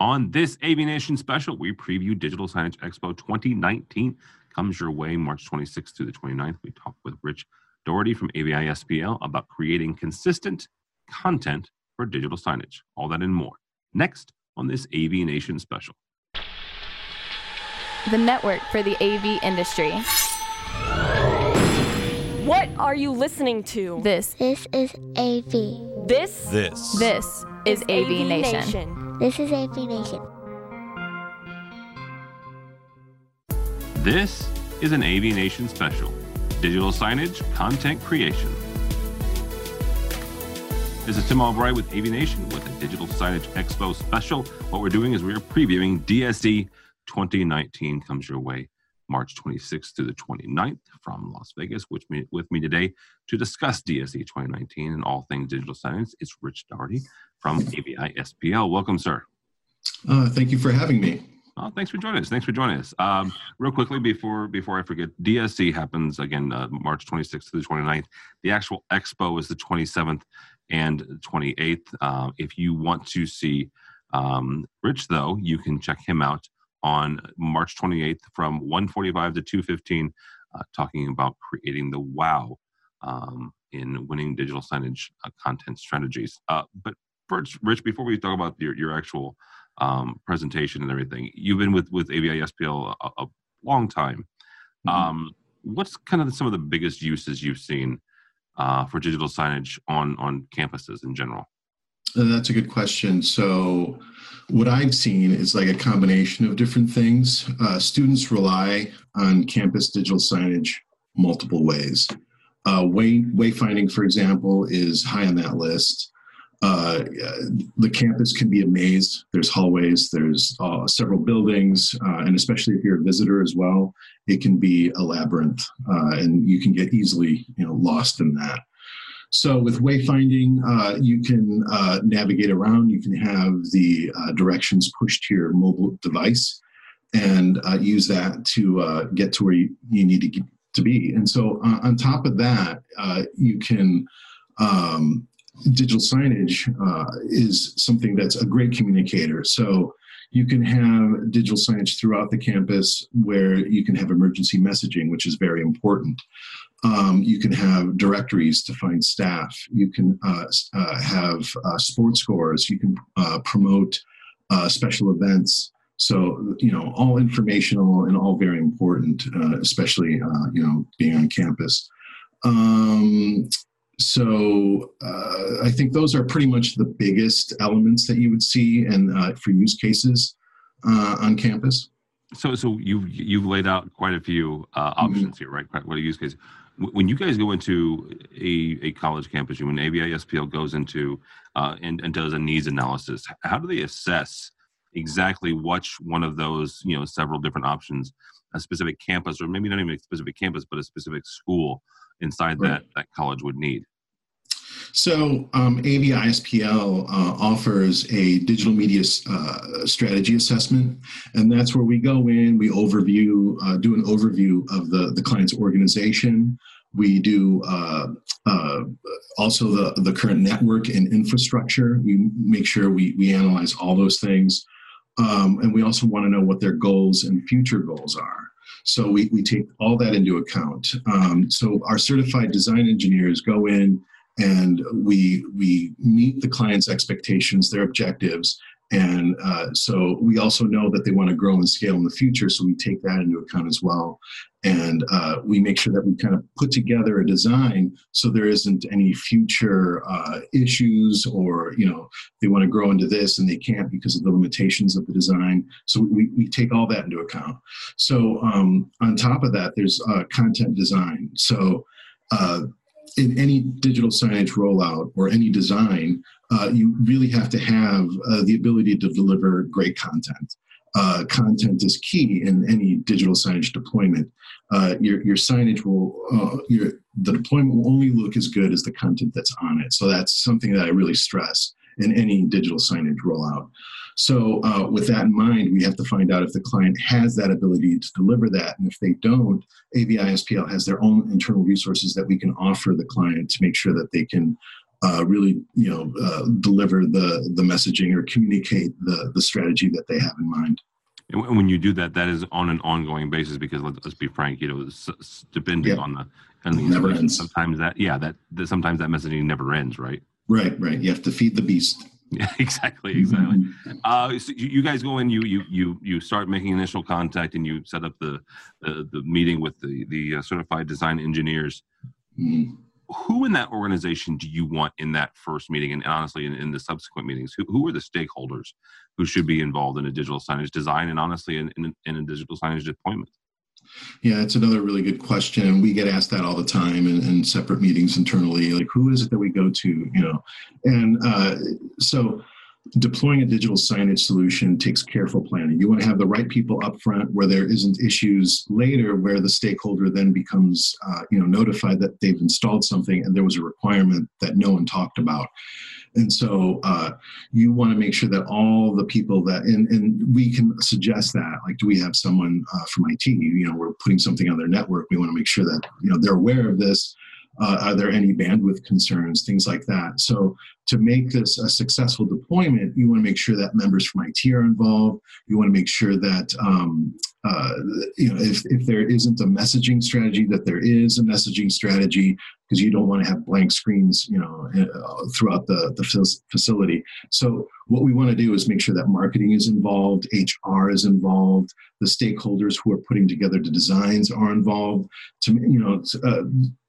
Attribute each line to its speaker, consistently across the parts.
Speaker 1: On this AV Nation special, we preview Digital Signage Expo 2019. Comes your way March 26th through the 29th. We talk with Rich Doherty from AVI SPL about creating consistent content for digital signage. All that and more. Next on this AV Nation special.
Speaker 2: The network for the AV industry.
Speaker 3: What are you listening to?
Speaker 2: This
Speaker 4: This is AV.
Speaker 3: This
Speaker 5: This.
Speaker 2: this is AV, Nation.
Speaker 4: This is AV Nation.
Speaker 1: This is an AV Nation special digital signage content creation. This is Tim Albright with AV Nation with a Digital Signage Expo special. What we're doing is we're previewing DSE 2019 comes your way March 26th through the 29th from Las Vegas. Which with me today to discuss DSE 2019 and all things digital signage is Rich Doherty from AVI SPL. Welcome, sir.
Speaker 6: Uh, thank you for having me.
Speaker 1: Oh, thanks for joining us. Thanks for joining us. Um, real quickly before before I forget, DSE happens again uh, March 26th to the 29th. The actual expo is the 27th and 28th. Uh, if you want to see um, Rich, though, you can check him out on March 28th from 1:45 to 2:15, uh, talking about creating the wow um, in winning digital signage uh, content strategies. Uh, but first, Rich, before we talk about your your actual um, presentation and everything. You've been with with AVI SPL a, a long time.
Speaker 6: Mhm.
Speaker 1: Um, what's kind of some of the biggest uses you've seen uh, for digital signage on on campuses in general?
Speaker 6: Uh, that's a good question. So, what I've seen is like a combination of different things. Uh, students rely on campus digital signage multiple ways. Uh, way, wayfinding, for example, is high on that list. Uh, the campus can be a maze. There's hallways, there's uh, several buildings, uh, and especially if you're a visitor as well, it can be a labyrinth, uh, and you can get easily, you know, lost in that. So with wayfinding, uh, you can uh, navigate around. You can have the directions pushed to your mobile device and use that to get to where you, you need to get to be. And so on top of that, you can um, digital signage uh, is something that's a great communicator. So you can have digital signage throughout the campus where you can have emergency messaging, which is very important. Um, you can have directories to find staff. You can uh, uh, have uh, sports scores. You can uh, promote uh, special events. So you know, all informational and all very important, especially you know being on campus. Um, so uh, I think those are pretty much the biggest elements that you would see and uh, for use cases uh, on campus.
Speaker 1: So so you've you've laid out quite a few uh, options here, right? Quite what a use case. When you guys go into a, a college campus, you when AVI SPL goes into uh, and, and does a needs analysis, how do they assess exactly which one of those you know several different options a specific campus or maybe not even a specific campus but a specific school inside
Speaker 6: Right.
Speaker 1: that that college would need
Speaker 6: So um, AVISPL uh, offers a digital media uh, strategy assessment, and that's where we go in, we overview, uh, do an overview of the, the client's organization. We do uh, uh, also the, the current network and infrastructure. We make sure we, we analyze all those things. Um, and we also want to know what their goals and future goals are. So we, we take all that into account. Um, so our certified design engineers go in, and we we meet the client's expectations, their objectives, and uh, so we also know that they want to grow and scale in the future. So we take that into account as well, and uh, we make sure that we kind of put together a design so there isn't any future uh, issues or you know they want to grow into this and they can't because of the limitations of the design. So we we take all that into account. So um, on top of that, there's uh, content design. So uh, in any digital signage rollout or any design, uh, you really have to have uh, the ability to deliver great content. Uh, content is key in any digital signage deployment. Uh, your, your signage will, uh, your, the deployment will only look as good as the content that's on it. So that's something that I really stress in any digital signage rollout. So, uh, with that in mind, we have to find out if the client has that ability to deliver that. And if they don't, AVI SPL has their own internal resources that we can offer the client to make sure that they can uh, really you know uh, deliver the the messaging or communicate the the strategy that they have in mind.
Speaker 1: And when you do that, that is on an ongoing basis because let's, let's be frank, you know, depending yep. on the and the
Speaker 6: never ends.
Speaker 1: Sometimes that yeah that, that sometimes that messaging never ends, right?
Speaker 6: Right, right. You have to feed the beast.
Speaker 1: Yeah, exactly, exactly. Uh, so you, you, guys go in, you you you you start making initial contact, and you set up the the, the meeting with the the uh, certified design engineers. Mm-hmm. Who in that organization do you want in that first meeting, and, and honestly, in, in, the subsequent meetings? Who, who are the stakeholders who should be involved in a digital signage design, and honestly, in, in, in a digital signage deployment?
Speaker 6: Yeah, it's another really good question. We get asked that all the time in, in separate meetings internally. Like, who is it that we go to? You know, and uh, so deploying a digital signage solution takes careful planning. You want to have the right people up front where there isn't issues later where the stakeholder then becomes uh, you know notified that they've installed something and there was a requirement that no one talked about. And so uh, you want to make sure that all the people that, and, and we can suggest that, like, do we have someone uh, from IT? You know, we're putting something on their network. We want to make sure that, you know, they're aware of this. Uh, are there any bandwidth concerns, things like that? So to make this a successful deployment, you want to make sure that members from IT are involved. You want to make sure that um, uh, you know if, if there isn't a messaging strategy, that there is a messaging strategy because you don't want to have blank screens, you know, uh, throughout the the facility. So what we want to do is make sure that marketing is involved, HR is involved, the stakeholders who are putting together the designs are involved. To you know, uh,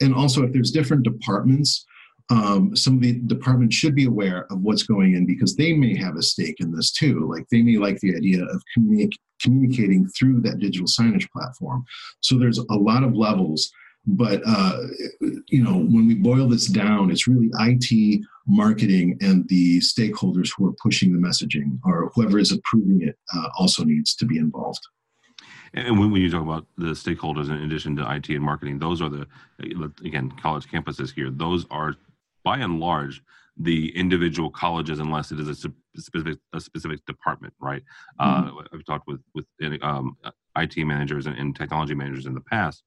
Speaker 6: and also if there's different departments um, some of the departments should be aware of what's going in because they may have a stake in this too. Like they may like the idea of communi- communicating through that digital signage platform. So there's a lot of levels. But uh, you know, when we boil this down, it's really IT, marketing, and the stakeholders who are pushing the messaging, or whoever is approving it, uh, also needs to be involved.
Speaker 1: And when, you talk about the stakeholders, in addition to IT and marketing, those are the again college campuses here. Those are by and large the individual colleges unless it is a specific a specific department right mm-hmm. uh, i've talked with with um, it managers and, and, technology managers in the past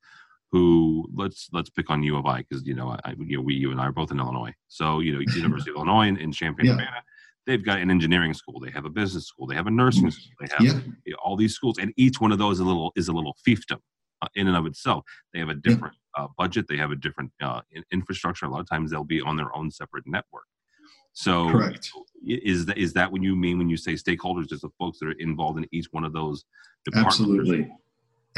Speaker 1: who let's let's pick on u of i because you know I, you know we you and i are both in illinois so you know university of illinois in, in champaign yeah. urbana they've got an engineering school they have a business school they have a nursing school they have yeah. you know, all these schools and each one of those is a little is a little fiefdom uh, in and of itself they have a different uh, budget. They have a different uh, infrastructure. A lot of times they'll be on their own separate network. So,
Speaker 6: correct.
Speaker 1: Is that is that what you mean when you say stakeholders, just the folks that are involved in each one of those departments?
Speaker 6: Absolutely.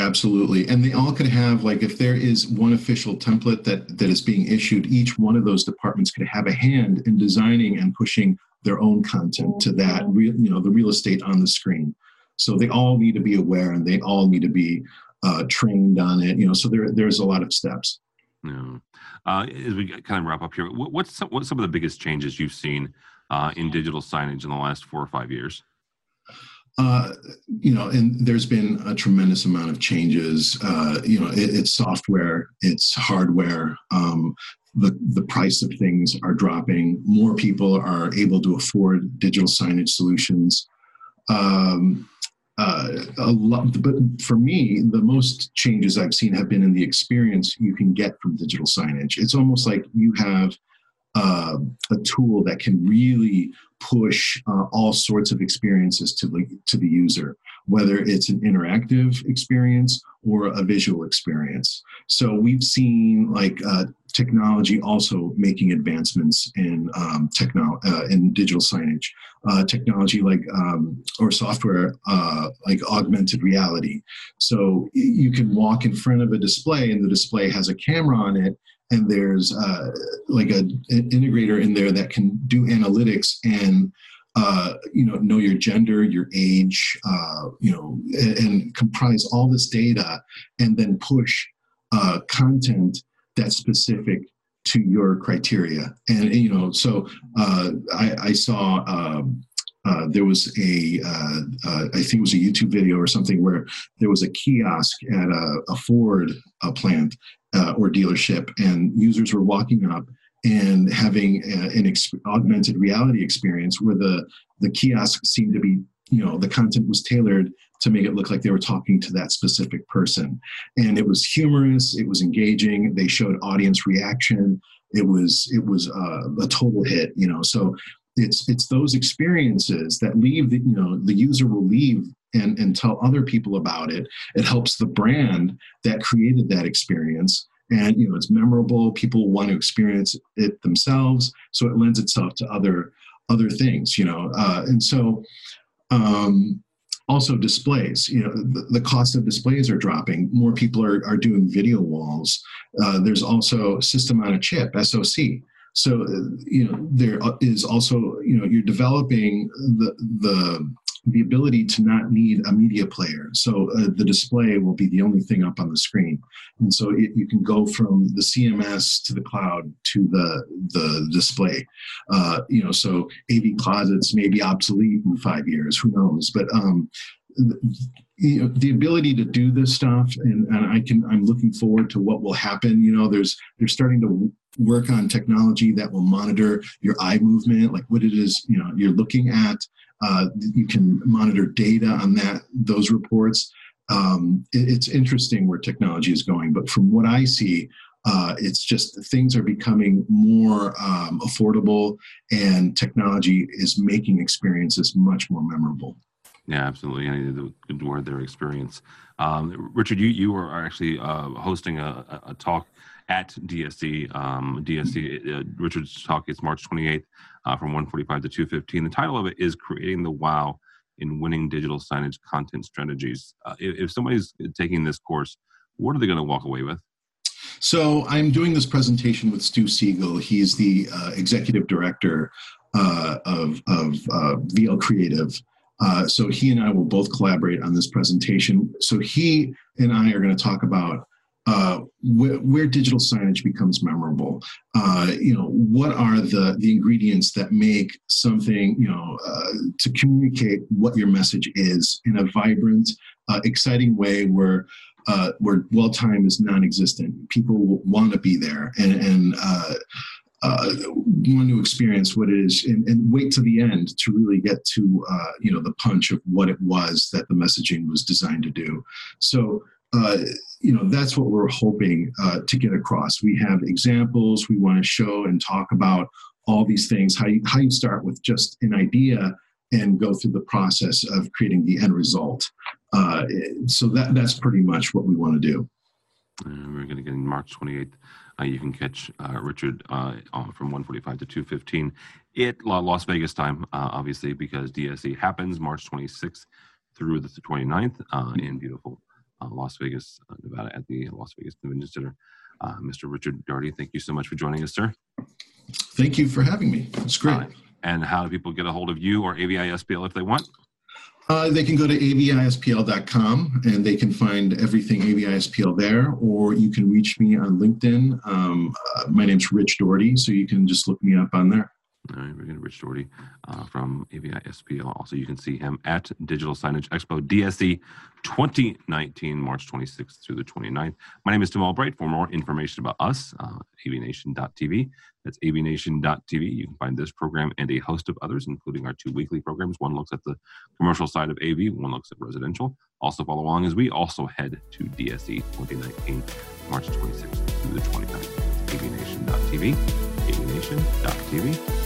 Speaker 6: Absolutely. And they all could have like if there is one official template that that is being issued, each one of those departments could have a hand in designing and pushing their own content to that real you know the real estate on the screen. So they all need to be aware and they all need to be uh, trained on it. You know, so there there's a lot of steps.
Speaker 1: Yeah. Uh, as we kind of wrap up here, what's some, what's some of the biggest changes you've seen uh, in digital signage in the last four or five years?
Speaker 6: Uh, you know, and there's been a tremendous amount of changes. Uh, you know, it, it's software, it's hardware. Um, the the price of things are dropping. More people are able to afford digital signage solutions. Um, uh, a lot, but for me, the most changes I've seen have been in the experience you can get from digital signage. It's almost like you have uh, a tool that can really push uh, all sorts of experiences to the to the user, whether it's an interactive experience or a visual experience. So we've seen like uh, technology also making advancements in um, techno- uh, in digital signage, uh, technology like um, or software uh, like augmented reality. So you can walk in front of a display, and the display has a camera on it, and there's uh, like a, an integrator in there that can do analytics and uh, you know know your gender your age uh, you know and, and, comprise all this data and then push uh, content that's specific to your criteria. And, you know so uh, I, I, saw um, uh, there was a uh, uh, I think it was a YouTube video or something where there was a kiosk at a, a Ford uh, plant uh, or dealership, and users were walking up and having a, an ex- augmented reality experience where the the kiosk seemed to be you know the content was tailored to make it look like they were talking to that specific person and it was humorous it was engaging they showed audience reaction it was it was uh, a total hit. You know, so it's it's those experiences that leave the you know the user will leave and and tell other people about it. It helps the brand that created that experience. And you know it's memorable. People want to experience it themselves. So it lends itself to other other things you know uh, and so um, also displays you know the, the, cost of displays are dropping. More people are, are doing video walls. Uh, there's also system on a chip soc so uh, you know there is also you know you're developing the the the ability to not need a media player. So uh, the display will be the only thing up on the screen, and so it, you can go from the CMS to the cloud to the the display. Uh, you know, so AV closets may be obsolete in five years. Who knows? But um, you know, the ability to do this stuff, and, and I can I'm looking forward to what will happen. You know, there's they're starting to work on technology that will monitor your eye movement, like what it is you know you're looking at. Uh, you can monitor data on that those reports. Um, it, it's interesting where technology is going, but from what I see, uh, it's just things are becoming more um, affordable, and technology is making experiences much more memorable.
Speaker 1: Yeah, absolutely. And the good word there, experience. Um, Richard, you you are actually uh, hosting a, a, talk at DSE. Um, DSE uh, Richard's talk is March 28th uh, from 145 to 215. The title of it is Creating the Wow in Winning Digital Signage Content Strategies. Uh, if, if somebody's taking this course, what are they going to walk away with?
Speaker 6: So I'm doing this presentation with Stu Siegel. He's the uh, executive director uh, of, of uh, VL Creative. Uh, so he and I will both collaborate on this presentation. So he and I are going to talk about uh, where, digital signage becomes memorable. Uh, you know, what are the the ingredients that make something you know uh, to communicate what your message is in a vibrant, uh, exciting way where. Uh, where dwell time is non-existent, people want to be there, and, and uh, uh, want to experience what it is and, and, wait to the end to really get to uh, you know the punch of what it was that the messaging was designed to do so uh, you know that's what we're hoping uh, to get across. We have examples. We want to show and talk about all these things how you, how you start with just an idea and go through the process of creating the end result. Uh, so that that's pretty much what we want to do
Speaker 1: we're going to get in march 28th uh, you can catch uh, richard uh, from 145 to 215 it las vegas time obviously because dse happens march 26th through the 29th in beautiful uh, Las Vegas, uh, Nevada, at the Las Vegas Convention Center. Uh, Mr. Richard Doherty, thank you so much for joining us, sir.
Speaker 6: Thank you for having me. It's great.
Speaker 1: and how do people get a hold of you or AVISPL if they want?
Speaker 6: Uh, they can go to avispl.com and they can find everything AVISPL there, or you can reach me on LinkedIn. Um, uh, my name's Rich Doherty, so you can just look me up on there.
Speaker 1: All right, we're going to Rich Doherty uh, from AVI SPL. Also, you can see him at Digital Signage Expo DSE 2019, March 26th through the 29th. My name is Tim Albright. For more information about us, uh, avnation.tv. That's avnation.tv. You can find this program and a host of others, including our two weekly programs. One looks at the commercial side of AV, one looks at residential. Also, follow along as we also head to DSE 2019, March 26th through the 29th. avnation.tv, avnation.tv